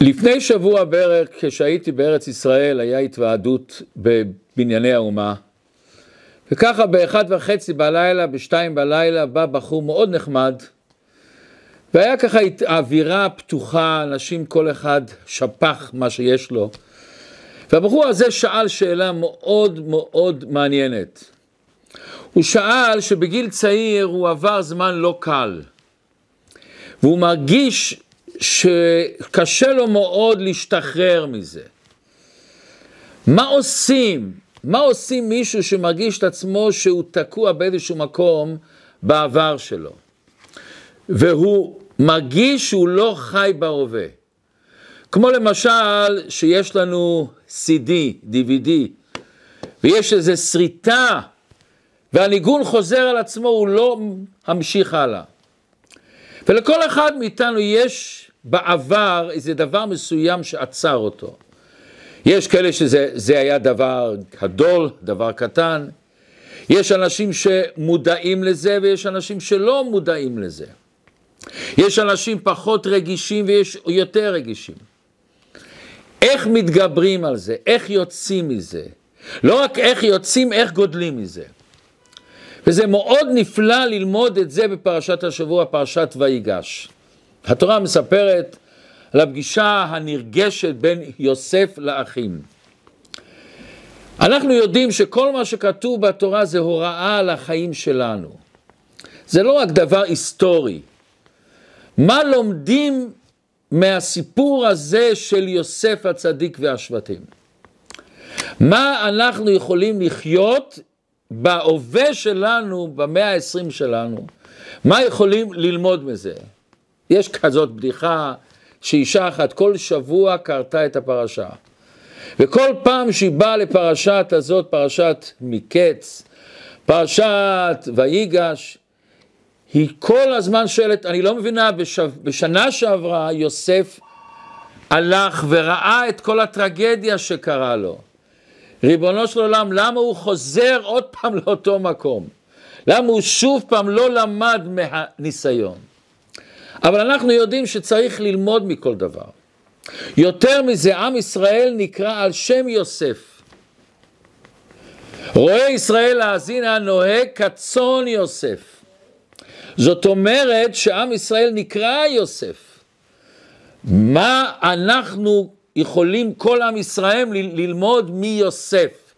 לפני שבוע בערך, כשהייתי בארץ ישראל, היה התוועדות בבנייני האומה. וככה באחד וחצי בלילה, בשתיים בלילה, בא בחור מאוד נחמד, והיה ככה אווירה פתוחה, אנשים כל אחד שפך מה שיש לו. והבחור הזה שאל שאלה מאוד מאוד מעניינת. הוא שאל שבגיל צעיר הוא עבר זמן לא קל, והוא מרגיש שקשה לו מאוד להשתחרר מזה. מה עושים? מה עושים מישהו שמרגיש את עצמו שהוא תקוע באיזשהו מקום בעבר שלו, והוא מרגיש שהוא לא חי בהווה. כמו למשל שיש לנו CD, DVD, ויש איזו שריטה, והניגון חוזר על עצמו, הוא לא ממשיך הלאה. ולכל אחד מאיתנו יש בעבר איזה דבר מסוים שעצר אותו. יש כאלה שזה היה דבר גדול, דבר קטן, יש אנשים שמודעים לזה ויש אנשים שלא מודעים לזה. יש אנשים פחות רגישים ויש יותר רגישים. איך מתגברים על זה? איך יוצאים מזה? לא רק איך יוצאים, איך גודלים מזה. וזה מאוד נפלא ללמוד את זה בפרשת השבוע, פרשת ויגש. התורה מספרת על הפגישה הנרגשת בין יוסף לאחים. אנחנו יודעים שכל מה שכתוב בתורה זה הוראה על החיים שלנו. זה לא רק דבר היסטורי. מה לומדים מהסיפור הזה של יוסף הצדיק והשבטים? מה אנחנו יכולים לחיות בהווה שלנו, במאה העשרים שלנו? מה יכולים ללמוד מזה? יש כזאת בדיחה שאישה אחת כל שבוע קרתה את הפרשה. וכל פעם שהיא באה לפרשת הזאת, פרשת מקץ, פרשת ויגש, היא כל הזמן שואלת, אני לא מבינה, בשנה שעברה יוסף הלך וראה את כל הטרגדיה שקרה לו. ריבונו של עולם, למה הוא חוזר עוד פעם לאותו מקום? למה הוא שוב פעם לא למד מהניסיון? אבל אנחנו יודעים שצריך ללמוד מכל דבר. יותר מזה, עם ישראל נקרא על שם יוסף. רואה ישראל האזינה נוהג כצאן יוסף. זאת אומרת שעם ישראל נקרא יוסף. מה אנחנו יכולים כל עם ישראל ללמוד מיוסף,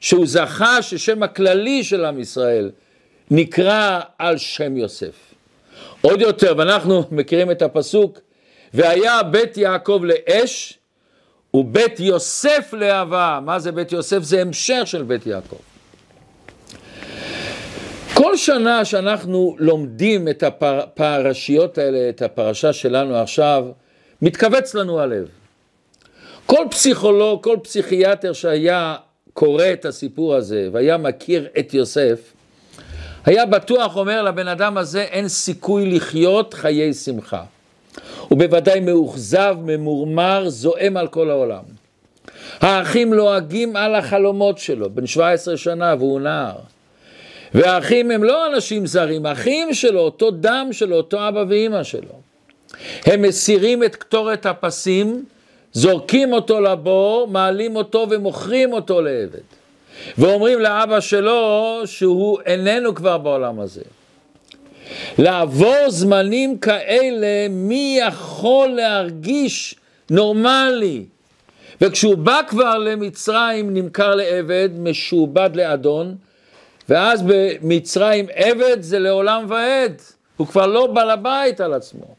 שהוא זכה ששם הכללי של עם ישראל נקרא על שם יוסף. עוד יותר, ואנחנו מכירים את הפסוק, והיה בית יעקב לאש ובית יוסף לאהבה. מה זה בית יוסף? זה המשך של בית יעקב. כל שנה שאנחנו לומדים את הפרשיות האלה, את הפרשה שלנו עכשיו, מתכווץ לנו הלב. כל פסיכולוג, כל פסיכיאטר שהיה קורא את הסיפור הזה והיה מכיר את יוסף, היה בטוח, אומר לבן אדם הזה, אין סיכוי לחיות חיי שמחה. הוא בוודאי מאוכזב, ממורמר, זועם על כל העולם. האחים לועגים על החלומות שלו, בן 17 שנה והוא נער. והאחים הם לא אנשים זרים, אחים שלו, אותו דם שלו, אותו אבא ואימא שלו. הם מסירים את קטורת הפסים, זורקים אותו לבור, מעלים אותו ומוכרים אותו לעבד. ואומרים לאבא שלו שהוא איננו כבר בעולם הזה. לעבור זמנים כאלה, מי יכול להרגיש נורמלי? וכשהוא בא כבר למצרים, נמכר לעבד, משועבד לאדון, ואז במצרים עבד זה לעולם ועד, הוא כבר לא בעל הבית על עצמו.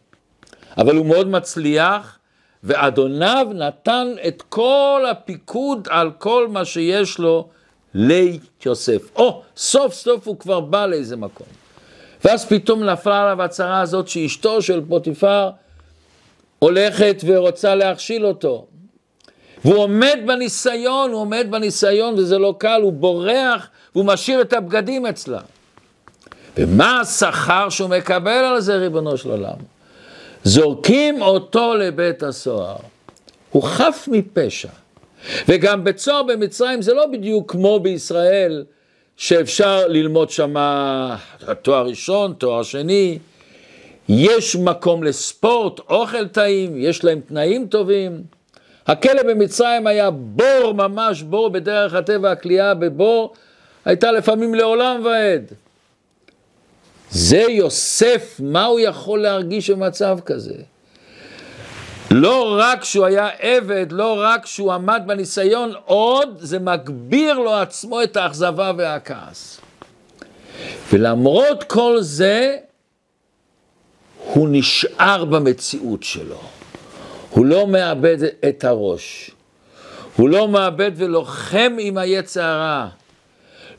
אבל הוא מאוד מצליח, ואדוניו נתן את כל הפיקוד על כל מה שיש לו ליוסף. או, סוף סוף הוא כבר בא לאיזה מקום. ואז פתאום נפלה עליו הצהרה הזאת שאשתו של פוטיפר הולכת ורוצה להכשיל אותו. והוא עומד בניסיון, הוא עומד בניסיון וזה לא קל, הוא בורח והוא משאיר את הבגדים אצלה. ומה השכר שהוא מקבל על זה, ריבונו של עולם? זורקים אותו לבית הסוהר. הוא חף מפשע. וגם בית סוהר במצרים זה לא בדיוק כמו בישראל, שאפשר ללמוד שם תואר ראשון, תואר שני. יש מקום לספורט, אוכל טעים, יש להם תנאים טובים. הכלא במצרים היה בור, ממש בור בדרך הטבע, הכלייה בבור הייתה לפעמים לעולם ועד. זה יוסף, מה הוא יכול להרגיש במצב כזה? לא רק שהוא היה עבד, לא רק שהוא עמד בניסיון, עוד זה מגביר לו עצמו את האכזבה והכעס. ולמרות כל זה, הוא נשאר במציאות שלו. הוא לא מאבד את הראש. הוא לא מאבד ולוחם עם היצע הרע.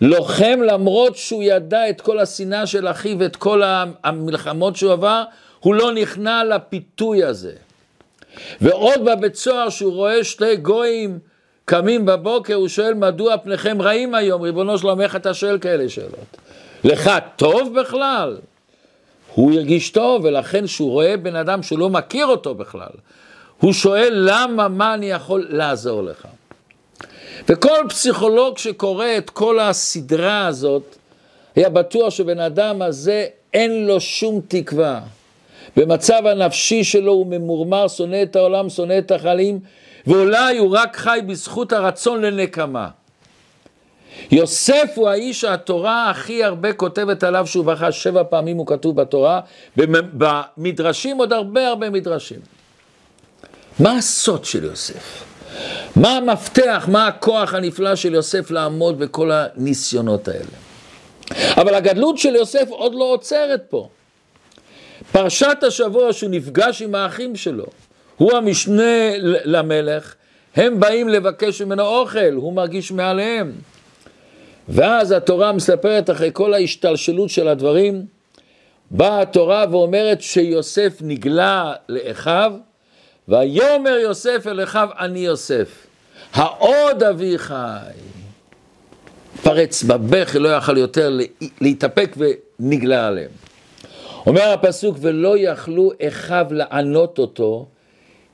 לוחם למרות שהוא ידע את כל השנאה של אחיו ואת כל המלחמות שהוא עבר, הוא לא נכנע לפיתוי הזה. ועוד בבית סוהר שהוא רואה שתי גויים קמים בבוקר, הוא שואל מדוע פניכם רעים היום, ריבונו שלום, איך אתה שואל כאלה שאלות? לך טוב בכלל? הוא הרגיש טוב, ולכן כשהוא רואה בן אדם שהוא לא מכיר אותו בכלל, הוא שואל למה, מה אני יכול לעזור לך? וכל פסיכולוג שקורא את כל הסדרה הזאת, היה בטוח שבן אדם הזה אין לו שום תקווה. במצב הנפשי שלו הוא ממורמר, שונא את העולם, שונא את החיים, ואולי הוא רק חי בזכות הרצון לנקמה. יוסף הוא האיש שהתורה הכי הרבה כותבת עליו שהוא בכה, שבע פעמים הוא כתוב בתורה, במדרשים עוד הרבה הרבה מדרשים. מה הסוד של יוסף? מה המפתח, מה הכוח הנפלא של יוסף לעמוד בכל הניסיונות האלה? אבל הגדלות של יוסף עוד לא עוצרת פה. פרשת השבוע שהוא נפגש עם האחים שלו, הוא המשנה למלך, הם באים לבקש ממנו אוכל, הוא מרגיש מעליהם. ואז התורה מספרת אחרי כל ההשתלשלות של הדברים, באה התורה ואומרת שיוסף נגלה לאחיו, ויאמר יוסף אל אחיו אני יוסף, העוד אבי חי. פרץ בבכי, לא יכל יותר להתאפק ונגלה עליהם. אומר הפסוק, ולא יכלו אחיו לענות אותו,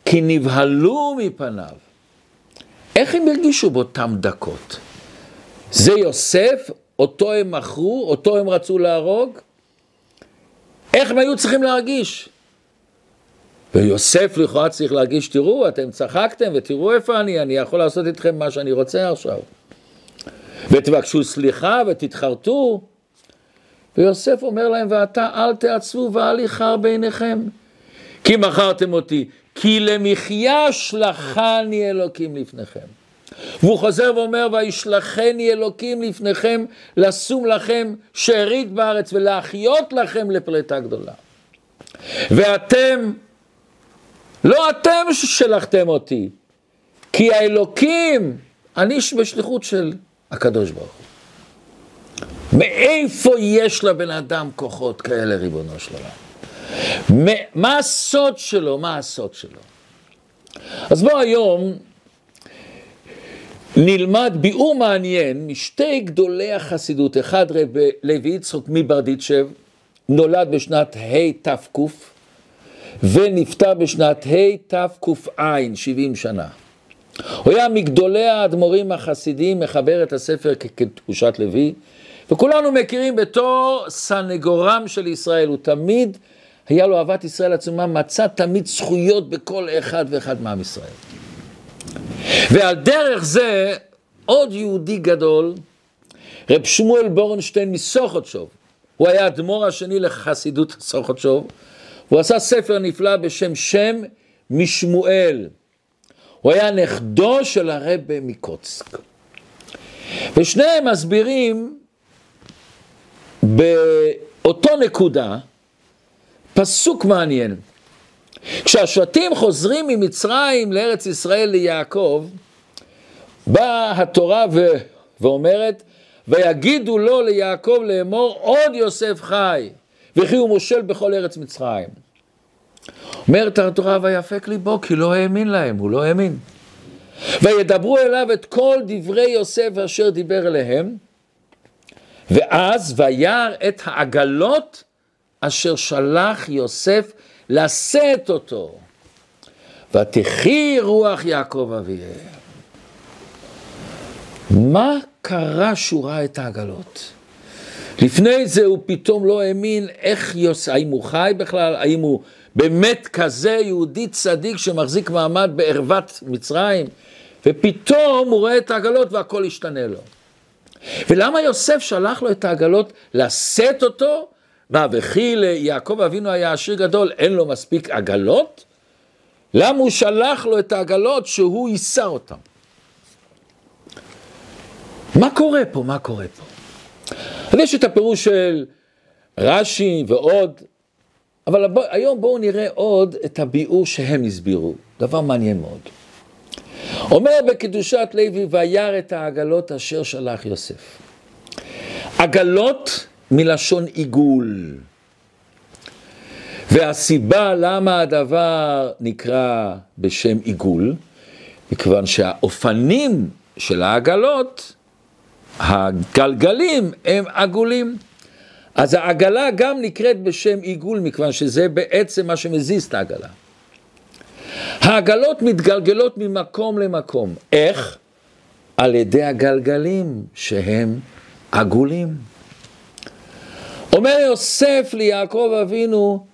כי נבהלו מפניו. איך הם הרגישו באותם דקות? זה יוסף, אותו הם מכרו, אותו הם רצו להרוג? איך הם היו צריכים להרגיש? ויוסף לכאורה צריך להרגיש, תראו, אתם צחקתם ותראו איפה אני, אני יכול לעשות איתכם מה שאני רוצה עכשיו. ותבקשו סליחה ותתחרטו. ויוסף אומר להם, ועתה אל תעצבו ואל יכר בעיניכם, כי מכרתם אותי, כי למחיה שלחני אלוקים לפניכם. והוא חוזר ואומר, וישלחני אלוקים לפניכם, לשום לכם שארית בארץ ולהחיות לכם לפלטה גדולה. ואתם, לא אתם ששלחתם אותי, כי האלוקים, אני בשליחות של הקדוש ברוך הוא. מאיפה יש לבן אדם כוחות כאלה, ריבונו של עולם? מה הסוד שלו? מה הסוד שלו? אז בואו היום נלמד ביאור מעניין משתי גדולי החסידות, אחד רב לוי יצחוק מברדיצ'ב, נולד בשנת התק ונפטר בשנת התק"ע, 70 שנה. הוא היה מגדולי האדמו"רים החסידיים, מחבר את הספר כתחושת לוי, וכולנו מכירים בתור סנגורם של ישראל, הוא תמיד, היה לו אהבת ישראל עצומה, מצא תמיד זכויות בכל אחד ואחד מעם ישראל. ועל דרך זה עוד יהודי גדול, רב שמואל בורנשטיין מסוכותשוב, הוא היה האדמו"ר השני לחסידות סוכותשוב, הוא עשה ספר נפלא בשם שם משמואל. הוא היה נכדו של הרב מקוצק. ושניהם מסבירים באותו נקודה פסוק מעניין. כשהשבטים חוזרים ממצרים לארץ ישראל ליעקב, באה התורה ו... ואומרת, ויגידו לו ליעקב לאמור עוד יוסף חי, וכי הוא מושל בכל ארץ מצרים. אומרת התורה, ויפק ליבו, כי לא האמין להם, הוא לא האמין. וידברו אליו את כל דברי יוסף אשר דיבר אליהם, ואז וירא את העגלות אשר שלח יוסף לשאת אותו. ותחי רוח יעקב אביהם. מה קרה שהוא ראה את העגלות? לפני זה הוא פתאום לא האמין איך יוס... האם הוא חי בכלל, האם הוא באמת כזה יהודי צדיק שמחזיק מעמד בערוות מצרים, ופתאום הוא רואה את העגלות והכל השתנה לו. ולמה יוסף שלח לו את העגלות לשאת אותו? מה, וכי ליעקב אבינו היה עשיר גדול, אין לו מספיק עגלות? למה הוא שלח לו את העגלות שהוא יישא אותן? מה קורה פה? מה קורה פה? אז יש את הפירוש של רש"י ועוד, אבל היום בואו נראה עוד את הביאור שהם הסבירו, דבר מעניין מאוד. אומר בקדושת לוי, וירא את העגלות אשר שלח יוסף. עגלות מלשון עיגול. והסיבה למה הדבר נקרא בשם עיגול, מכיוון שהאופנים של העגלות, הגלגלים הם עגולים. אז העגלה גם נקראת בשם עיגול, מכיוון שזה בעצם מה שמזיז את העגלה. העגלות מתגלגלות ממקום למקום. איך? על ידי הגלגלים שהם עגולים. אומר יוסף ליעקב אבינו,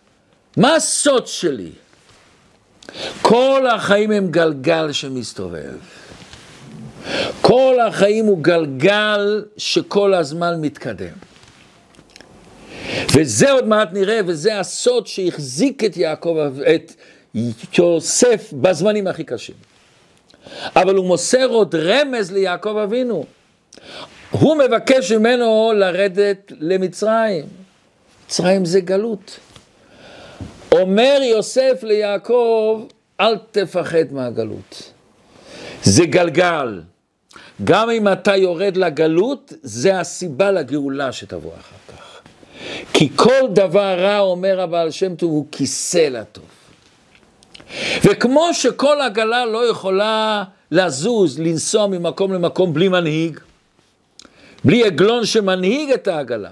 מה הסוד שלי? כל החיים הם גלגל שמסתובב. כל החיים הוא גלגל שכל הזמן מתקדם. וזה עוד מעט נראה, וזה הסוד שהחזיק את יעקב, את יוסף בזמנים הכי קשים. אבל הוא מוסר עוד רמז ליעקב אבינו. הוא מבקש ממנו לרדת למצרים. מצרים זה גלות. אומר יוסף ליעקב, אל תפחד מהגלות. זה גלגל. גם אם אתה יורד לגלות, זה הסיבה לגאולה שתבוא אחר כך. כי כל דבר רע, אומר הבעל שם טוב, הוא כיסא לטוב. וכמו שכל עגלה לא יכולה לזוז, לנסוע ממקום למקום בלי מנהיג, בלי עגלון שמנהיג את העגלה,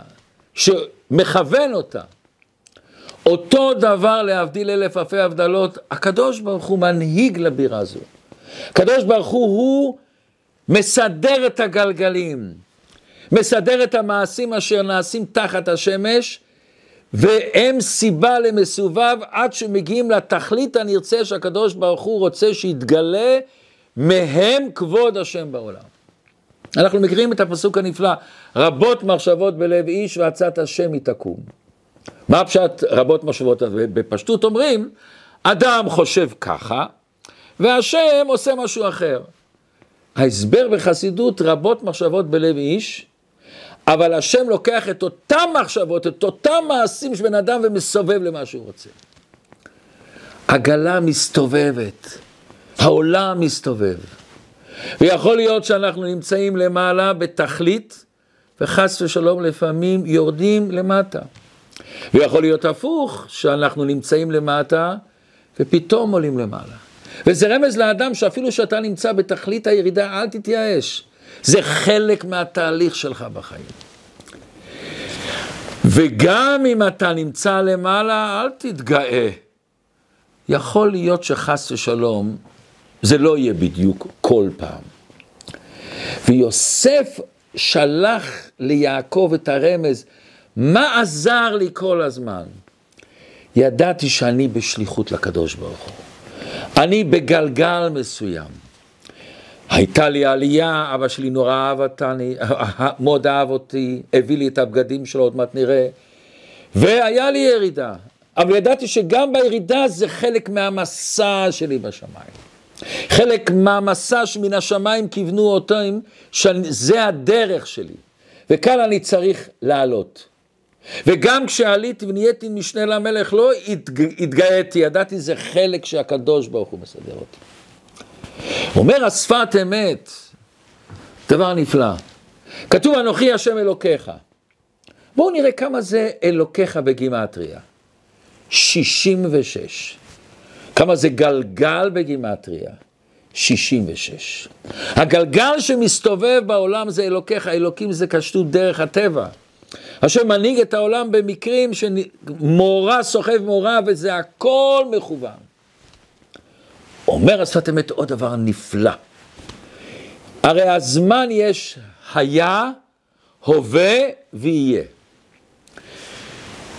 שמכוון אותה, אותו דבר להבדיל אלף אלפי הבדלות, הקדוש ברוך הוא מנהיג לבירה הזו. הקדוש ברוך הוא, הוא מסדר את הגלגלים, מסדר את המעשים אשר נעשים תחת השמש, והם סיבה למסובב עד שמגיעים לתכלית הנרצה שהקדוש ברוך הוא רוצה שיתגלה מהם כבוד השם בעולם. אנחנו מכירים את הפסוק הנפלא, רבות מחשבות בלב איש ועצת השם היא תקום. מה פשט רבות מחשבות? בפשטות אומרים, אדם חושב ככה, והשם עושה משהו אחר. ההסבר בחסידות רבות מחשבות בלב איש, אבל השם לוקח את אותם מחשבות, את אותם מעשים של בן אדם ומסובב למה שהוא רוצה. עגלה מסתובבת, העולם מסתובב. ויכול להיות שאנחנו נמצאים למעלה בתכלית, וחס ושלום לפעמים יורדים למטה. ויכול להיות הפוך, שאנחנו נמצאים למטה, ופתאום עולים למעלה. וזה רמז לאדם שאפילו שאתה נמצא בתכלית הירידה, אל תתייאש. זה חלק מהתהליך שלך בחיים. וגם אם אתה נמצא למעלה, אל תתגאה. יכול להיות שחס ושלום, זה לא יהיה בדיוק כל פעם. ויוסף שלח ליעקב את הרמז, מה עזר לי כל הזמן? ידעתי שאני בשליחות לקדוש ברוך הוא. אני בגלגל מסוים. הייתה לי עלייה, אבא שלי נורא אהב אותני, מאוד אהב אותי, הביא לי את הבגדים שלו, עוד מעט נראה, והיה לי ירידה. אבל ידעתי שגם בירידה זה חלק מהמסע שלי בשמיים. חלק מהמסע שמן השמיים כיוונו אותם, שזה הדרך שלי. וכאן אני צריך לעלות. וגם כשעליתי ונהייתי משנה למלך, לא התגאיתי, ידעתי זה חלק שהקדוש ברוך הוא מסדר אותי. אומר השפת אמת, דבר נפלא. כתוב אנוכי השם אלוקיך. בואו נראה כמה זה אלוקיך בגימטריה. 66. כמה זה גלגל בגימטריה? 66. הגלגל שמסתובב בעולם זה אלוקיך, אלוקים זה קשטות דרך הטבע. אשר מנהיג את העולם במקרים שמורה סוחב מורה וזה הכל מכוון. אומר השפת אמת עוד דבר נפלא. הרי הזמן יש היה, הווה ויהיה.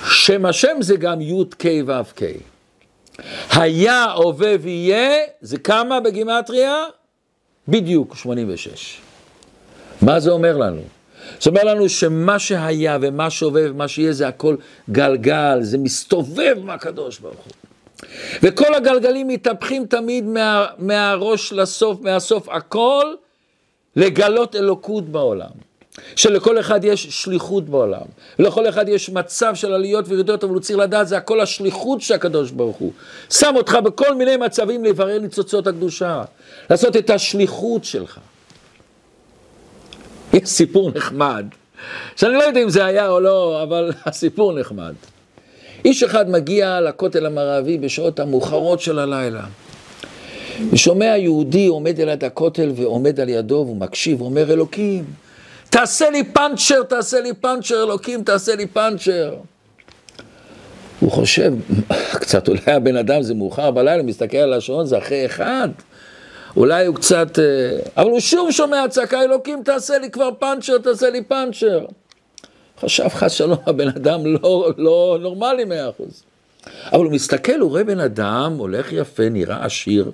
שם השם זה גם י' ק' ו' ק'. היה, הווה ויהיה, זה כמה בגימטריה? בדיוק 86. מה זה אומר לנו? זה אומר לנו שמה שהיה ומה שהווה ומה שיהיה זה הכל גלגל, זה מסתובב מהקדוש ברוך הוא. וכל הגלגלים מתהפכים תמיד מה, מהראש לסוף, מהסוף, הכל לגלות אלוקות בעולם. שלכל אחד יש שליחות בעולם, ולכל אחד יש מצב של עליות וירידות, אבל הוא צריך לדעת, זה הכל השליחות של הקדוש ברוך הוא. שם אותך בכל מיני מצבים לברר ניצוצות הקדושה, לעשות את השליחות שלך. יש סיפור נחמד, שאני לא יודע אם זה היה או לא, אבל הסיפור נחמד. איש אחד מגיע לכותל המערבי בשעות המאוחרות של הלילה. ושומע יהודי עומד אל יד הכותל ועומד על ידו והוא מקשיב, ואומר אלוקים, תעשה לי פאנצ'ר, תעשה לי פאנצ'ר, אלוקים, תעשה לי פאנצ'ר. הוא חושב, קצת אולי הבן אדם זה מאוחר בלילה, מסתכל על השעון, זה אחרי אחד. אולי הוא קצת... אה, אבל הוא שוב שומע צעקה, אלוקים, תעשה לי כבר פאנצ'ר, תעשה לי פאנצ'ר. חשב חס שלום, הבן אדם לא, לא נורמלי מאה אחוז. אבל הוא מסתכל, הוא רואה בן אדם, הולך יפה, נראה עשיר.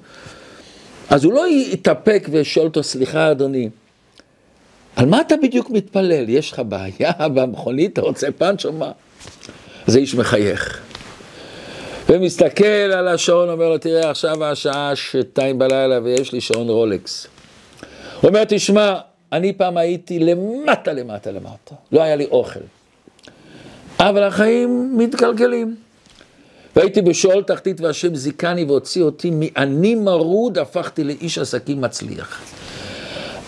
אז הוא לא יתאפק ושואל אותו, סליחה אדוני, על מה אתה בדיוק מתפלל? יש לך בעיה במכונית, אתה רוצה פאנץ' או מה? זה איש מחייך. ומסתכל על השעון, אומר לו, תראה, עכשיו השעה שתיים בלילה ויש לי שעון רולקס. הוא אומר, תשמע, אני פעם הייתי למטה, למטה, למטה. לא היה לי אוכל. אבל החיים מתגלגלים. והייתי בשאול תחתית והשם זיכני והוציא אותי מעני מרוד, הפכתי לאיש עסקים מצליח.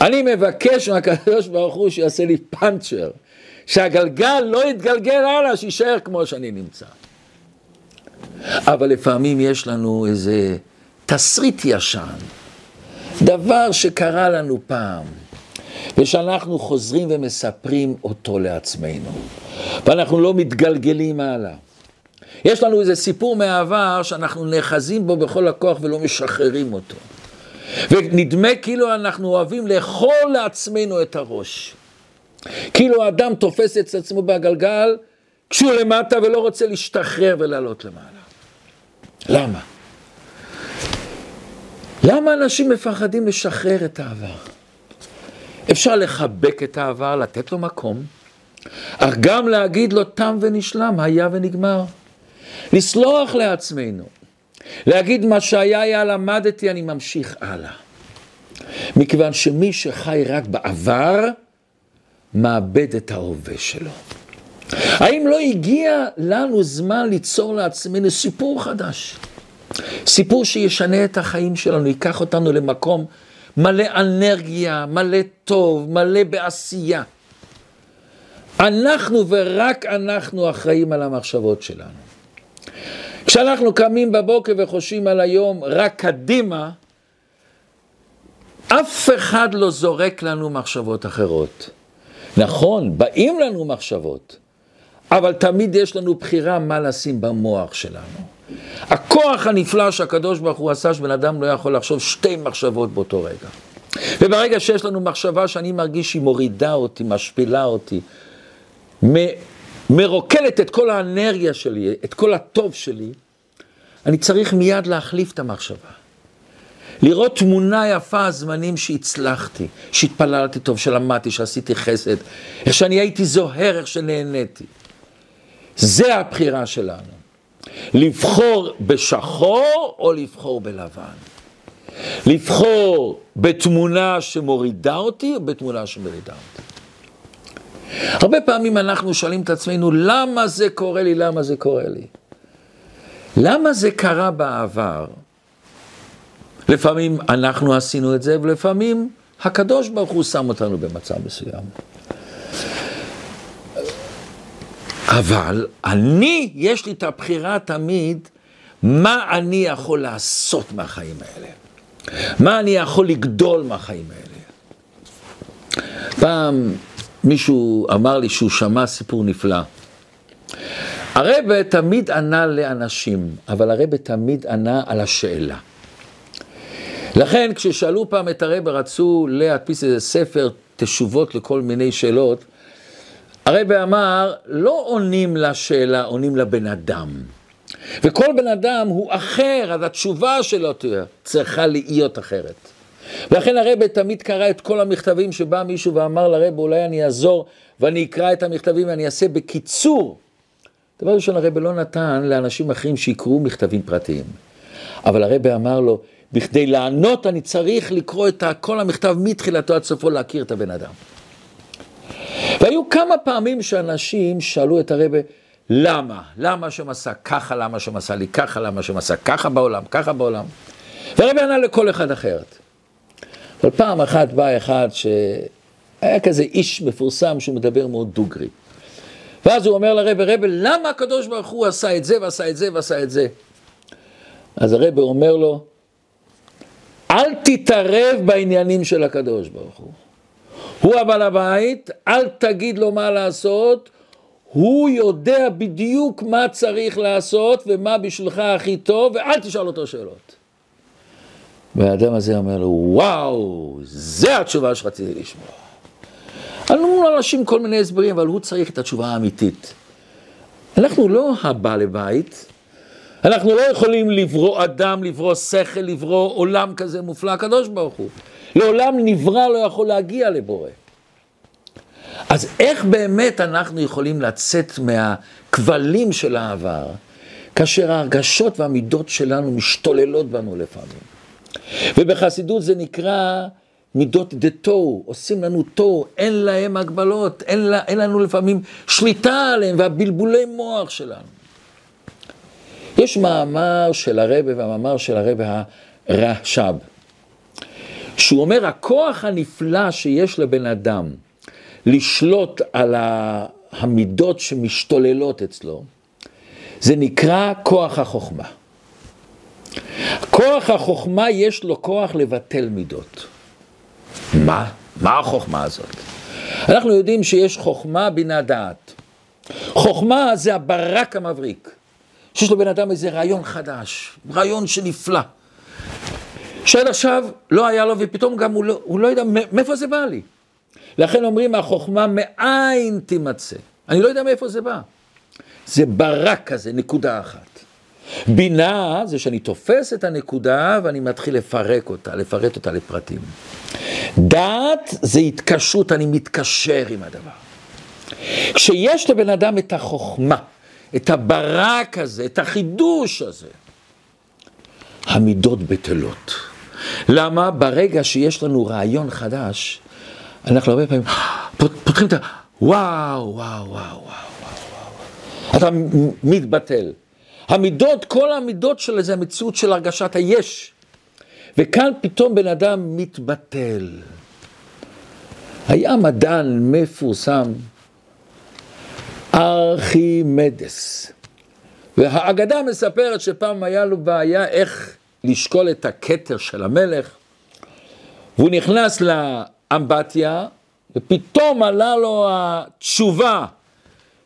אני מבקש מהקדוש ברוך הוא שיעשה לי פאנצ'ר, שהגלגל לא יתגלגל הלאה, שיישאר כמו שאני נמצא. אבל לפעמים יש לנו איזה תסריט ישן, דבר שקרה לנו פעם, ושאנחנו חוזרים ומספרים אותו לעצמנו, ואנחנו לא מתגלגלים הלאה. יש לנו איזה סיפור מהעבר שאנחנו נאחזים בו בכל הכוח ולא משחררים אותו. ונדמה כאילו אנחנו אוהבים לאכול לעצמנו את הראש. כאילו האדם תופס את עצמו בגלגל כשהוא למטה ולא רוצה להשתחרר ולעלות למעלה. למה? למה אנשים מפחדים לשחרר את העבר? אפשר לחבק את העבר, לתת לו מקום, אך גם להגיד לו תם ונשלם, היה ונגמר. לסלוח לעצמנו, להגיד מה שהיה היה למדתי, אני ממשיך הלאה. מכיוון שמי שחי רק בעבר, מאבד את ההווה שלו. האם לא הגיע לנו זמן ליצור לעצמנו סיפור חדש? סיפור שישנה את החיים שלנו, ייקח אותנו למקום מלא אנרגיה, מלא טוב, מלא בעשייה. אנחנו ורק אנחנו אחראים על המחשבות שלנו. כשאנחנו קמים בבוקר וחושבים על היום רק קדימה, אף אחד לא זורק לנו מחשבות אחרות. נכון, באים לנו מחשבות, אבל תמיד יש לנו בחירה מה לשים במוח שלנו. הכוח הנפלא שהקדוש ברוך הוא עשה, שבן אדם לא יכול לחשוב שתי מחשבות באותו רגע. וברגע שיש לנו מחשבה שאני מרגיש שהיא מורידה אותי, משפילה אותי, מרוקלת את כל האנרגיה שלי, את כל הטוב שלי, אני צריך מיד להחליף את המחשבה. לראות תמונה יפה הזמנים שהצלחתי, שהתפללתי טוב, שלמדתי, שעשיתי חסד, איך שאני הייתי זוהר, איך שנהניתי. זה הבחירה שלנו. לבחור בשחור או לבחור בלבן. לבחור בתמונה שמורידה אותי או בתמונה שמורידה אותי. הרבה פעמים אנחנו שואלים את עצמנו, למה זה קורה לי, למה זה קורה לי? למה זה קרה בעבר? לפעמים אנחנו עשינו את זה, ולפעמים הקדוש ברוך הוא שם אותנו במצב מסוים. אבל אני, יש לי את הבחירה תמיד, מה אני יכול לעשות מהחיים האלה. מה אני יכול לגדול מהחיים האלה. פעם מישהו אמר לי שהוא שמע סיפור נפלא. הרבה תמיד ענה לאנשים, אבל הרבה תמיד ענה על השאלה. לכן כששאלו פעם את הרבה, רצו להדפיס איזה ספר תשובות לכל מיני שאלות, הרב אמר, לא עונים לשאלה, עונים לבן אדם. וכל בן אדם הוא אחר, אז התשובה שלו צריכה להיות אחרת. ולכן הרב תמיד קרא את כל המכתבים שבא מישהו ואמר לרב, אולי אני אעזור ואני אקרא את המכתבים ואני אעשה בקיצור. דבר ראשון, הרב לא נתן לאנשים אחרים שיקראו מכתבים פרטיים. אבל הרב אמר לו, בכדי לענות אני צריך לקרוא את כל המכתב מתחילתו עד סופו, להכיר את הבן אדם. והיו כמה פעמים שאנשים שאלו את הרבה, למה? למה שם עשה ככה, למה שם עשה לי ככה, למה שם עשה ככה בעולם, ככה בעולם. והרבה ענה לכל אחד אחרת. אבל פעם אחת בא אחד שהיה כזה איש מפורסם שהוא מדבר מאוד דוגרי. ואז הוא אומר לרבה, רבה, למה הקדוש ברוך הוא עשה את זה ועשה את זה ועשה את זה? אז הרבה אומר לו, אל תתערב בעניינים של הקדוש ברוך הוא. הוא הבעל הבית, אל תגיד לו מה לעשות, הוא יודע בדיוק מה צריך לעשות ומה בשבילך הכי טוב, ואל תשאל אותו שאלות. והאדם הזה אומר לו, וואו, זה התשובה שרציתי לשמוע. ענו לאנשים כל מיני הסברים, אבל הוא צריך את התשובה האמיתית. אנחנו לא הבעל הבית, אנחנו לא יכולים לברוא אדם, לברוא שכל, לברוא עולם כזה מופלא, הקדוש ברוך הוא. לעולם נברא לא יכול להגיע לבורא. אז איך באמת אנחנו יכולים לצאת מהכבלים של העבר, כאשר ההרגשות והמידות שלנו משתוללות בנו לפעמים? ובחסידות זה נקרא מידות דה תוהו, עושים לנו תוהו, אין להם הגבלות, אין, לה, אין לנו לפעמים שליטה עליהם והבלבולי מוח שלנו. יש מאמר של הרבה והמאמר של הרבה הרש"ב, שהוא אומר, הכוח הנפלא שיש לבן אדם לשלוט על המידות שמשתוללות אצלו, זה נקרא כוח החוכמה. כוח החוכמה יש לו כוח לבטל מידות. מה? מה החוכמה הזאת? אנחנו יודעים שיש חוכמה בינה דעת. חוכמה זה הברק המבריק. שיש לבן אדם איזה רעיון חדש, רעיון שנפלא. שעד עכשיו לא היה לו, ופתאום גם הוא לא, הוא לא יודע מאיפה זה בא לי. לכן אומרים, החוכמה מאין תימצא. אני לא יודע מאיפה זה בא. זה ברק כזה, נקודה אחת. בינה זה שאני תופס את הנקודה ואני מתחיל לפרק אותה, לפרט אותה לפרטים. דעת זה התקשרות, אני מתקשר עם הדבר. כשיש לבן אדם את החוכמה, את הברק הזה, את החידוש הזה, המידות בטלות. למה? ברגע שיש לנו רעיון חדש, אנחנו הרבה פעמים פותחים את ה... וואו, וואו, וואו, וואו, וואו. אתה מתבטל. המידות, כל המידות של זה המציאות של הרגשת היש. וכאן פתאום בן אדם מתבטל. היה מדען מפורסם, ארכימדס. והאגדה מספרת שפעם היה לו בעיה איך לשקול את הכתר של המלך, והוא נכנס לאמבטיה, ופתאום עלה לו התשובה,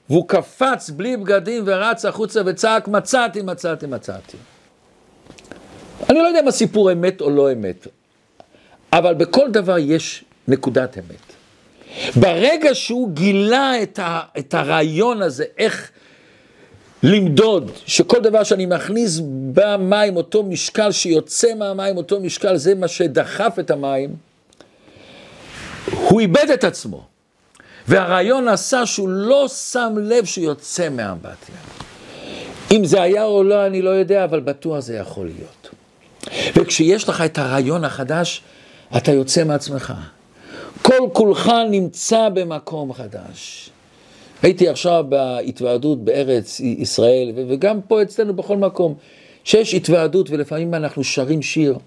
והוא קפץ בלי בגדים ורץ החוצה וצעק מצאתי, מצאתי, מצאתי. אני לא יודע אם הסיפור אמת או לא אמת, אבל בכל דבר יש נקודת אמת. ברגע שהוא גילה את, ה, את הרעיון הזה, איך למדוד שכל דבר שאני מכניס במים, אותו משקל שיוצא מהמים, אותו משקל, זה מה שדחף את המים, הוא איבד את עצמו. והרעיון עשה שהוא לא שם לב שהוא יוצא מהאמבטיה. אם זה היה או לא, אני לא יודע, אבל בטוח זה יכול להיות. וכשיש לך את הרעיון החדש, אתה יוצא מעצמך. כל כולך נמצא במקום חדש. הייתי עכשיו בהתוועדות בארץ ישראל, וגם פה אצלנו בכל מקום, שיש התוועדות ולפעמים אנחנו שרים שיר.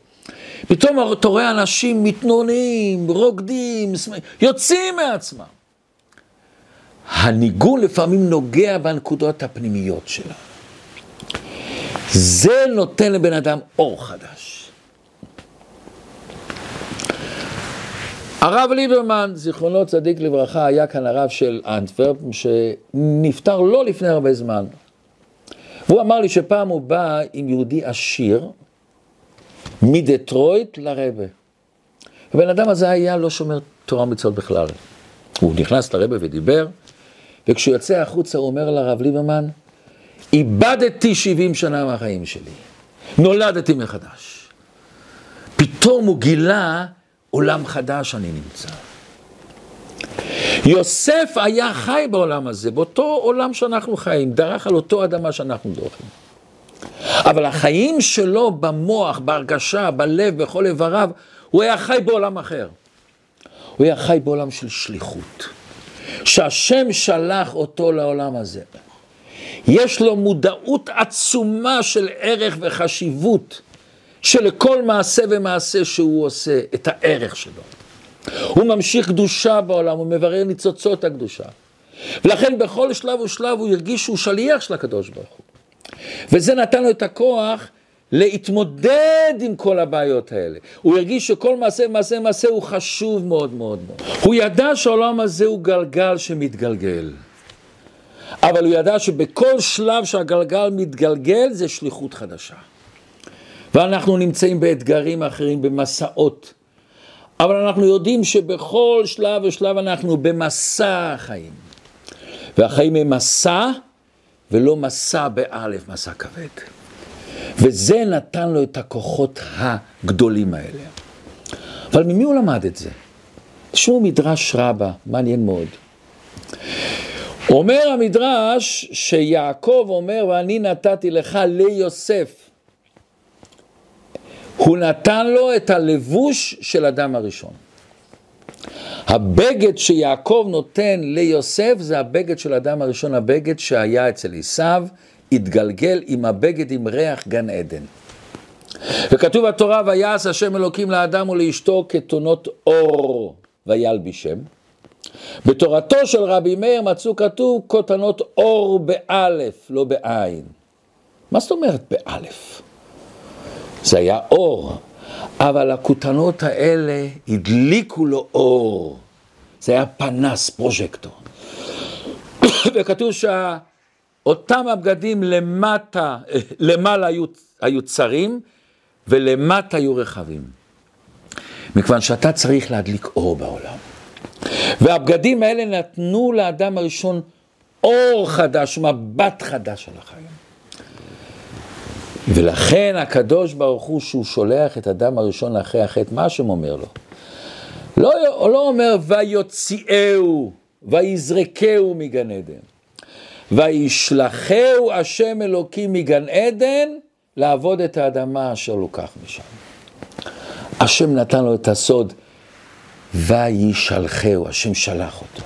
פתאום אתה רואה אנשים מתנונים, רוקדים, יוצאים מעצמם. הניגון לפעמים נוגע בנקודות הפנימיות שלה. זה נותן לבן אדם אור חדש. הרב ליברמן, זיכרונו צדיק לברכה, היה כאן הרב של אנטוורפ, שנפטר לא לפני הרבה זמן. והוא אמר לי שפעם הוא בא עם יהודי עשיר מדטרויט לרבה. הבן אדם הזה היה לא שומר תורה ומצוות בכלל. הוא נכנס לרבה ודיבר, וכשהוא יוצא החוצה הוא אומר לרב ליברמן, איבדתי 70 שנה מהחיים שלי, נולדתי מחדש. פתאום הוא גילה עולם חדש אני נמצא. יוסף היה חי בעולם הזה, באותו עולם שאנחנו חיים, דרך על אותו אדמה שאנחנו דורכים. אבל החיים שלו במוח, בהרגשה, בלב, בכל איבריו, הוא היה חי בעולם אחר. הוא היה חי בעולם של שליחות. שהשם שלח אותו לעולם הזה. יש לו מודעות עצומה של ערך וחשיבות שלכל מעשה ומעשה שהוא עושה, את הערך שלו. הוא ממשיך קדושה בעולם, הוא מברר ניצוצות הקדושה. ולכן בכל שלב ושלב הוא הרגיש שהוא שליח של הקדוש ברוך הוא. וזה נתן לו את הכוח להתמודד עם כל הבעיות האלה. הוא הרגיש שכל מעשה מעשה מעשה הוא חשוב מאוד מאוד מאוד. הוא ידע שהעולם הזה הוא גלגל שמתגלגל. אבל הוא ידע שבכל שלב שהגלגל מתגלגל זה שליחות חדשה. ואנחנו נמצאים באתגרים אחרים, במסעות. אבל אנחנו יודעים שבכל שלב ושלב אנחנו במסע החיים. והחיים הם מסע ולא מסע באלף, מסע כבד. וזה נתן לו את הכוחות הגדולים האלה. אבל ממי הוא למד את זה? תשמעו מדרש רבה, מעניין מאוד. אומר המדרש שיעקב אומר, ואני נתתי לך ליוסף. הוא נתן לו את הלבוש של אדם הראשון. הבגד שיעקב נותן ליוסף זה הבגד של אדם הראשון, הבגד שהיה אצל עשיו, התגלגל עם הבגד עם ריח גן עדן. וכתוב בתורה, ויעש השם אלוקים לאדם ולאשתו כתונות אור וילבישם. בתורתו של רבי מאיר מצאו כתוב כותנות אור באלף, לא בעין. מה זאת אומרת באלף? זה היה אור, אבל הכותנות האלה הדליקו לו אור. זה היה פנס, פרוז'קטור. וכתוב שאותם הבגדים למטה, למעלה היו, היו צרים ולמטה היו רחבים. מכיוון שאתה צריך להדליק אור בעולם. והבגדים האלה נתנו לאדם הראשון אור חדש, מבט חדש על החיים. ולכן הקדוש ברוך הוא, שהוא שולח את אדם הראשון אחרי החטא, מה השם אומר לו? לא, לא אומר ויוציאהו, ויזרקהו מגן עדן. וישלחהו השם אלוקים מגן עדן לעבוד את האדמה אשר לוקח משם. השם נתן לו את הסוד, וישלחהו, השם שלח אותו.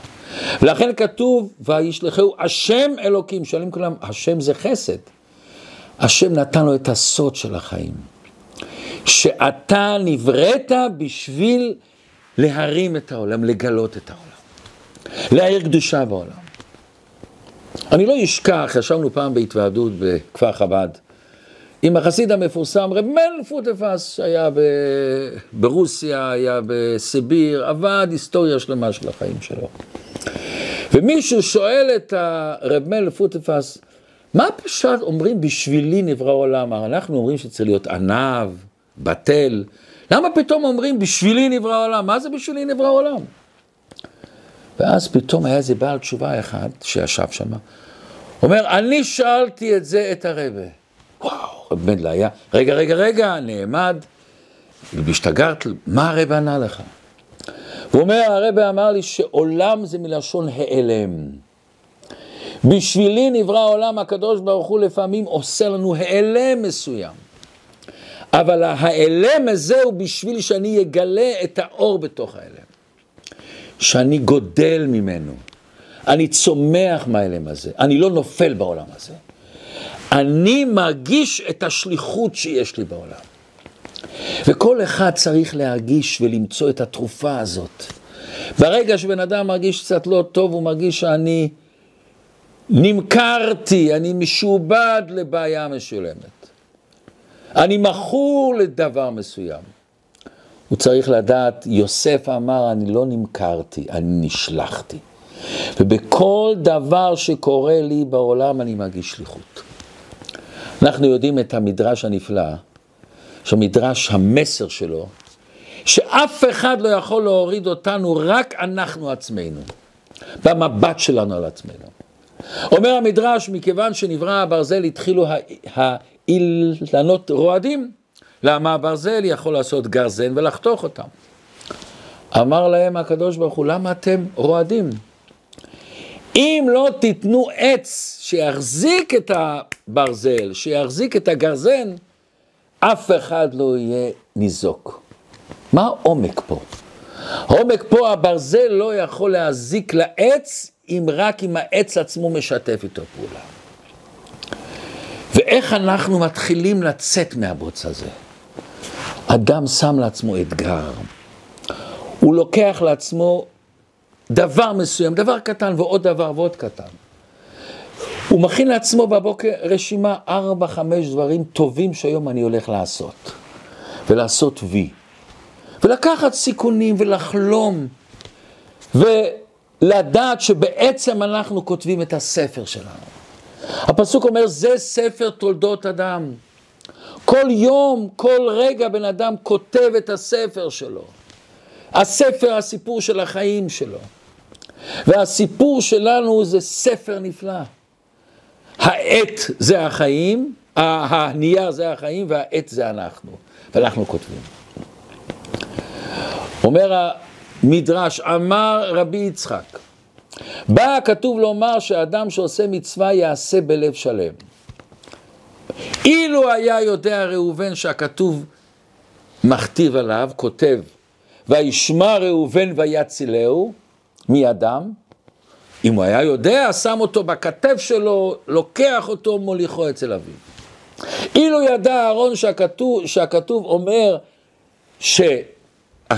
ולכן כתוב, וישלחהו השם אלוקים, שואלים כולם, השם זה חסד. השם נתן לו את הסוד של החיים. שאתה נבראת בשביל להרים את העולם, לגלות את העולם. להעיר קדושה בעולם. אני לא אשכח, ישבנו פעם בהתוועדות בכפר חב"ד, עם החסיד המפורסם, רב מל פוטפס, שהיה ב... ברוסיה, היה בסיביר, עבד היסטוריה שלמה של החיים שלו. ומישהו שואל את הרב מל פוטפס, מה פשוט אומרים בשבילי נברא עולם? אנחנו אומרים שצריך להיות ענב, בטל. למה פתאום אומרים בשבילי נברא עולם? מה זה בשבילי נברא עולם? ואז פתאום היה איזה בעל תשובה אחד שישב שם, אומר, אני שאלתי את זה את הרבה. וואו, רב מנדלה היה, רגע, רגע, רגע, נעמד, והשתגרת, מה הרבה ענה לך? הוא אומר, הרבה אמר לי שעולם זה מלשון העלם. בשבילי נברא העולם, הקדוש ברוך הוא לפעמים עושה לנו העלם מסוים. אבל ההעלם הזה הוא בשביל שאני אגלה את האור בתוך ההעלם. שאני גודל ממנו. אני צומח מההעלם הזה. אני לא נופל בעולם הזה. אני מרגיש את השליחות שיש לי בעולם. וכל אחד צריך להרגיש ולמצוא את התרופה הזאת. ברגע שבן אדם מרגיש קצת לא טוב, הוא מרגיש שאני נמכרתי, אני משועבד לבעיה משולמת. אני מכור לדבר מסוים. הוא צריך לדעת, יוסף אמר, אני לא נמכרתי, אני נשלחתי. ובכל דבר שקורה לי בעולם אני מרגיש שליחות. אנחנו יודעים את המדרש הנפלא, שהמדרש, המסר שלו, שאף אחד לא יכול להוריד אותנו, רק אנחנו עצמנו. במבט שלנו על עצמנו. אומר המדרש, מכיוון שנברא הברזל התחילו האילנות רועדים, למה הברזל יכול לעשות גרזן ולחתוך אותם? אמר להם הקדוש ברוך הוא, למה אתם רועדים? אם לא תיתנו עץ שיחזיק את הברזל, שיחזיק את הגרזן, אף אחד לא יהיה ניזוק. מה העומק פה? העומק פה, הברזל לא יכול להזיק לעץ, אם רק אם העץ עצמו משתף איתו פעולה. ואיך אנחנו מתחילים לצאת מהבוץ הזה? אדם שם לעצמו אתגר. הוא לוקח לעצמו דבר מסוים, דבר קטן ועוד דבר ועוד קטן. הוא מכין לעצמו בבוקר רשימה ארבע, חמש דברים טובים שהיום אני הולך לעשות. ולעשות וי. ולקחת סיכונים ולחלום. ולדעת שבעצם אנחנו כותבים את הספר שלנו. הפסוק אומר, זה ספר תולדות אדם. כל יום, כל רגע בן אדם כותב את הספר שלו. הספר, הסיפור של החיים שלו. והסיפור שלנו זה ספר נפלא. העט זה החיים, הנייר זה החיים והעט זה אנחנו, ואנחנו כותבים. אומר המדרש, אמר רבי יצחק, בא הכתוב לומר שאדם שעושה מצווה יעשה בלב שלם. אילו היה יודע ראובן שהכתוב מכתיב עליו, כותב, וישמע ראובן ויצילהו מאדם, אם הוא היה יודע, שם אותו בכתף שלו, לוקח אותו, מוליכו אצל אביו. אילו ידע אהרון שהכתוב, שהכתוב אומר ש...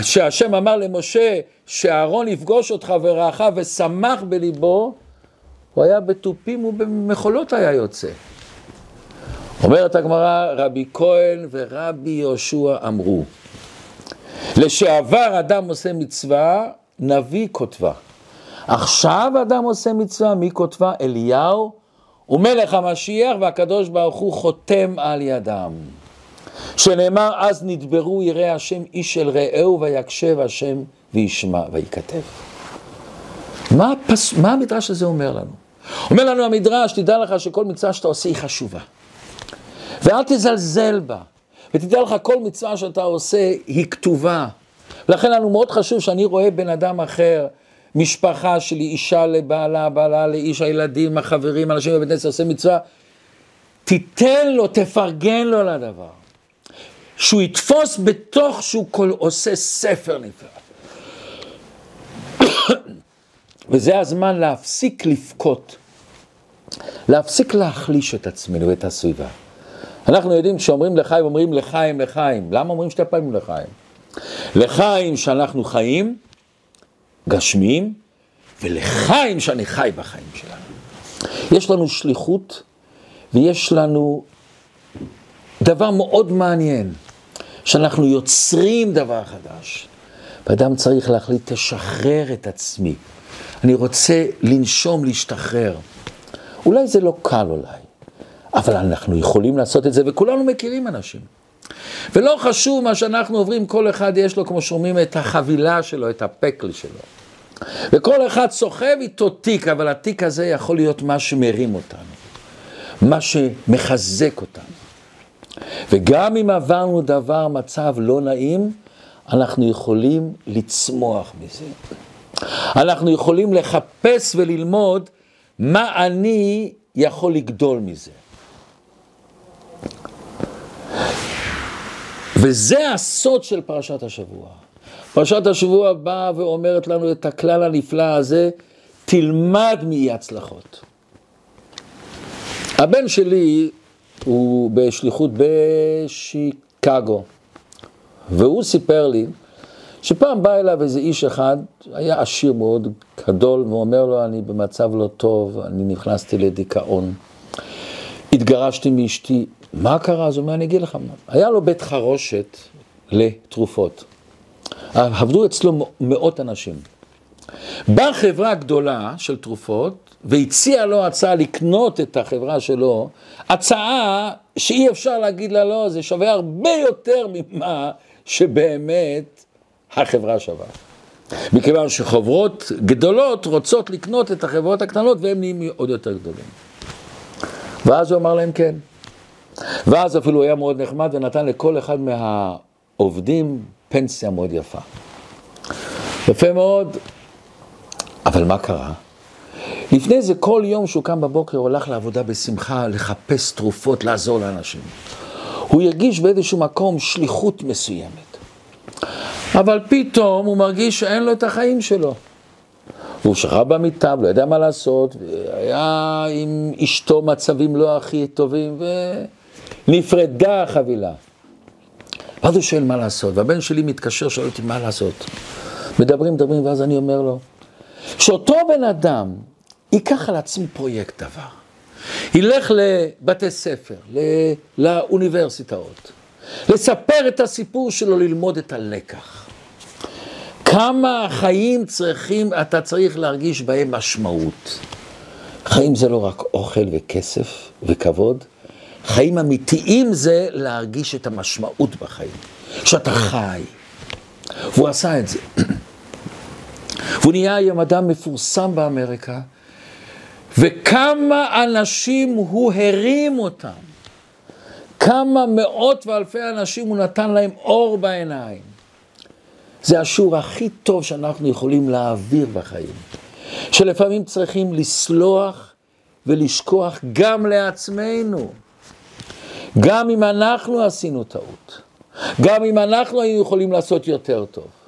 שהשם אמר למשה שאהרון יפגוש אותך ורעך ושמח בליבו, הוא היה בתופים ובמחולות היה יוצא. אומרת הגמרא, רבי כהן ורבי יהושע אמרו, לשעבר אדם עושה מצווה, נביא כותבה. עכשיו אדם עושה מצווה, מי כותבה? אליהו, ומלך המשיח, והקדוש ברוך הוא חותם על ידם. שנאמר, אז נדברו יראי השם איש אל רעהו, ויקשב השם וישמע, וייכתב. מה, הפס... מה המדרש הזה אומר לנו? אומר לנו המדרש, תדע לך שכל מצווה שאתה עושה היא חשובה. ואל תזלזל בה. ותדע לך, כל מצווה שאתה עושה היא כתובה. ולכן לנו מאוד חשוב שאני רואה בן אדם אחר, משפחה שלי, אישה לבעלה, בעלה לאיש, הילדים, החברים, אנשים בבית כנסת עושה מצווה, תיתן לו, תפרגן לו על הדבר. שהוא יתפוס בתוך שהוא כל עושה ספר נפלא. וזה הזמן להפסיק לבכות, להפסיק להחליש את עצמנו ואת הסביבה. אנחנו יודעים שאומרים לחיים, אומרים לחיים, לחיים. למה אומרים שתי פעמים לחיים? לחיים שאנחנו חיים, גשמיים, ולחיים שאני חי בחיים שלנו. יש לנו שליחות ויש לנו דבר מאוד מעניין, שאנחנו יוצרים דבר חדש. ואדם צריך להחליט, תשחרר את עצמי. אני רוצה לנשום, להשתחרר. אולי זה לא קל אולי, אבל אנחנו יכולים לעשות את זה, וכולנו מכירים אנשים. ולא חשוב מה שאנחנו עוברים, כל אחד יש לו, כמו שאומרים, את החבילה שלו, את הפקל שלו. וכל אחד סוחב איתו תיק, אבל התיק הזה יכול להיות מה שמרים אותנו, מה שמחזק אותנו. וגם אם עברנו דבר, מצב לא נעים, אנחנו יכולים לצמוח מזה. אנחנו יכולים לחפש וללמוד מה אני יכול לגדול מזה. וזה הסוד של פרשת השבוע. פרשת השבוע באה ואומרת לנו את הכלל הנפלא הזה, תלמד מאי הצלחות. הבן שלי הוא בשליחות בשיקגו, והוא סיפר לי שפעם בא אליו איזה איש אחד, היה עשיר מאוד, גדול, ואומר לו, אני במצב לא טוב, אני נכנסתי לדיכאון. התגרשתי מאשתי, מה קרה? אז הוא אומר, אני אגיד לך מה. היה לו בית חרושת לתרופות. עבדו אצלו מאות אנשים. באה חברה גדולה של תרופות והציעה לו הצעה לקנות את החברה שלו, הצעה שאי אפשר להגיד לה לא, זה שווה הרבה יותר ממה שבאמת החברה שווה. מכיוון שחברות גדולות רוצות לקנות את החברות הקטנות והם נהיים עוד יותר גדולים. ואז הוא אמר להם כן. ואז אפילו הוא היה מאוד נחמד ונתן לכל אחד מהעובדים פנסיה מאוד יפה. יפה מאוד, אבל מה קרה? לפני זה כל יום שהוא קם בבוקר הוא הלך לעבודה בשמחה, לחפש תרופות, לעזור לאנשים. הוא הרגיש באיזשהו מקום שליחות מסוימת. אבל פתאום הוא מרגיש שאין לו את החיים שלו. והוא שכב במיטה, ולא יודע מה לעשות, והיה עם אשתו מצבים לא הכי טובים, ונפרדה החבילה. ואז הוא שואל מה לעשות, והבן שלי מתקשר, שואל אותי מה לעשות. מדברים, מדברים, ואז אני אומר לו, שאותו בן אדם ייקח על עצמו פרויקט דבר, ילך לבתי ספר, לאוניברסיטאות, לספר את הסיפור שלו, ללמוד את הלקח. כמה החיים צריכים, אתה צריך להרגיש בהם משמעות. חיים זה לא רק אוכל וכסף וכבוד, חיים אמיתיים זה להרגיש את המשמעות בחיים, שאתה חי. והוא עשה את זה. והוא נהיה היום אדם מפורסם באמריקה, וכמה אנשים הוא הרים אותם. כמה מאות ואלפי אנשים הוא נתן להם אור בעיניים. זה השיעור הכי טוב שאנחנו יכולים להעביר בחיים. שלפעמים צריכים לסלוח ולשכוח גם לעצמנו. גם אם אנחנו עשינו טעות. גם אם אנחנו היינו יכולים לעשות יותר טוב.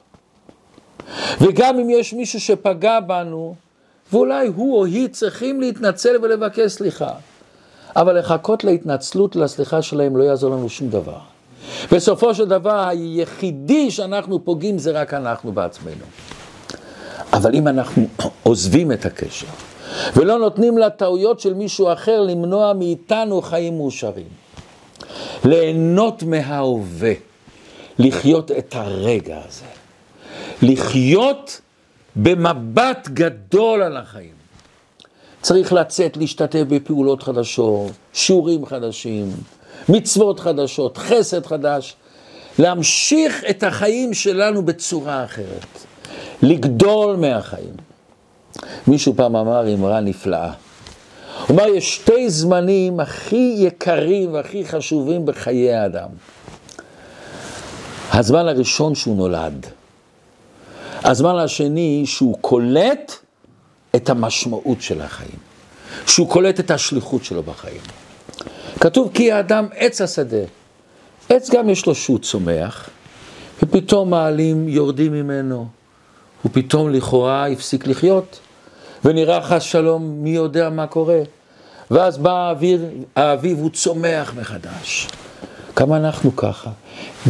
וגם אם יש מישהו שפגע בנו, ואולי הוא או היא צריכים להתנצל ולבקש סליחה. אבל לחכות להתנצלות, לסליחה שלהם, לא יעזור לנו שום דבר. בסופו של דבר, היחידי שאנחנו פוגעים זה רק אנחנו בעצמנו. אבל אם אנחנו עוזבים את הקשר, ולא נותנים לטעויות של מישהו אחר למנוע מאיתנו חיים מאושרים, ליהנות מההווה, לחיות את הרגע הזה, לחיות במבט גדול על החיים. צריך לצאת, להשתתף בפעולות חדשות, שיעורים חדשים, מצוות חדשות, חסד חדש, להמשיך את החיים שלנו בצורה אחרת, לגדול מהחיים. מישהו פעם אמר אמרה נפלאה. הוא אמר, יש שתי זמנים הכי יקרים והכי חשובים בחיי האדם. הזמן הראשון שהוא נולד. הזמן השני שהוא קולט את המשמעות של החיים. שהוא קולט את השליחות שלו בחיים. כתוב כי האדם עץ השדה. עץ גם יש לו שהוא צומח, ופתאום מעלים, יורדים ממנו, ופתאום לכאורה הפסיק לחיות, ונראה חס שלום, מי יודע מה קורה. ואז בא האוויר, האביב, הוא צומח מחדש. כמה אנחנו ככה.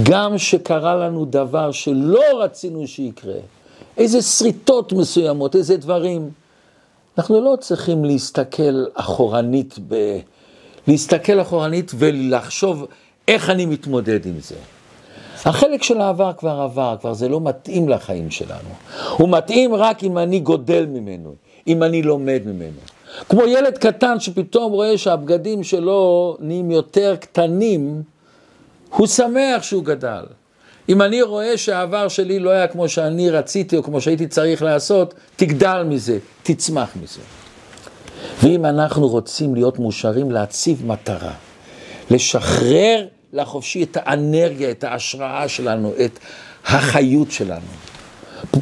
גם שקרה לנו דבר שלא רצינו שיקרה, איזה שריטות מסוימות, איזה דברים, אנחנו לא צריכים להסתכל אחורנית ב... להסתכל אחורנית ולחשוב איך אני מתמודד עם זה. החלק של העבר כבר עבר, כבר זה לא מתאים לחיים שלנו. הוא מתאים רק אם אני גודל ממנו, אם אני לומד ממנו. כמו ילד קטן שפתאום רואה שהבגדים שלו נהיים יותר קטנים, הוא שמח שהוא גדל. אם אני רואה שהעבר שלי לא היה כמו שאני רציתי או כמו שהייתי צריך לעשות, תגדל מזה, תצמח מזה. ואם אנחנו רוצים להיות מאושרים, להציב מטרה, לשחרר לחופשי את האנרגיה, את ההשראה שלנו, את החיות שלנו.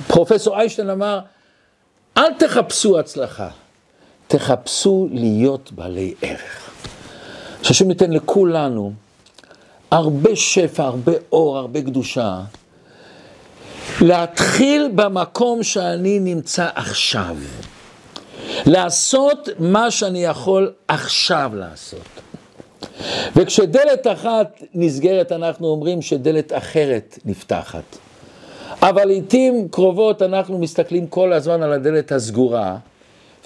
פרופסור איינשטיין אמר, אל תחפשו הצלחה, תחפשו להיות בעלי ערך. שהשם ייתן לכולנו הרבה שפע, הרבה אור, הרבה קדושה. להתחיל במקום שאני נמצא עכשיו. לעשות מה שאני יכול עכשיו לעשות. וכשדלת אחת נסגרת, אנחנו אומרים שדלת אחרת נפתחת. אבל לעיתים קרובות אנחנו מסתכלים כל הזמן על הדלת הסגורה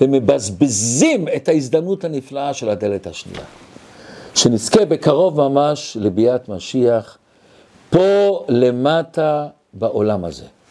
ומבזבזים את ההזדמנות הנפלאה של הדלת השנייה. שנזכה בקרוב ממש לביאת משיח פה למטה בעולם הזה.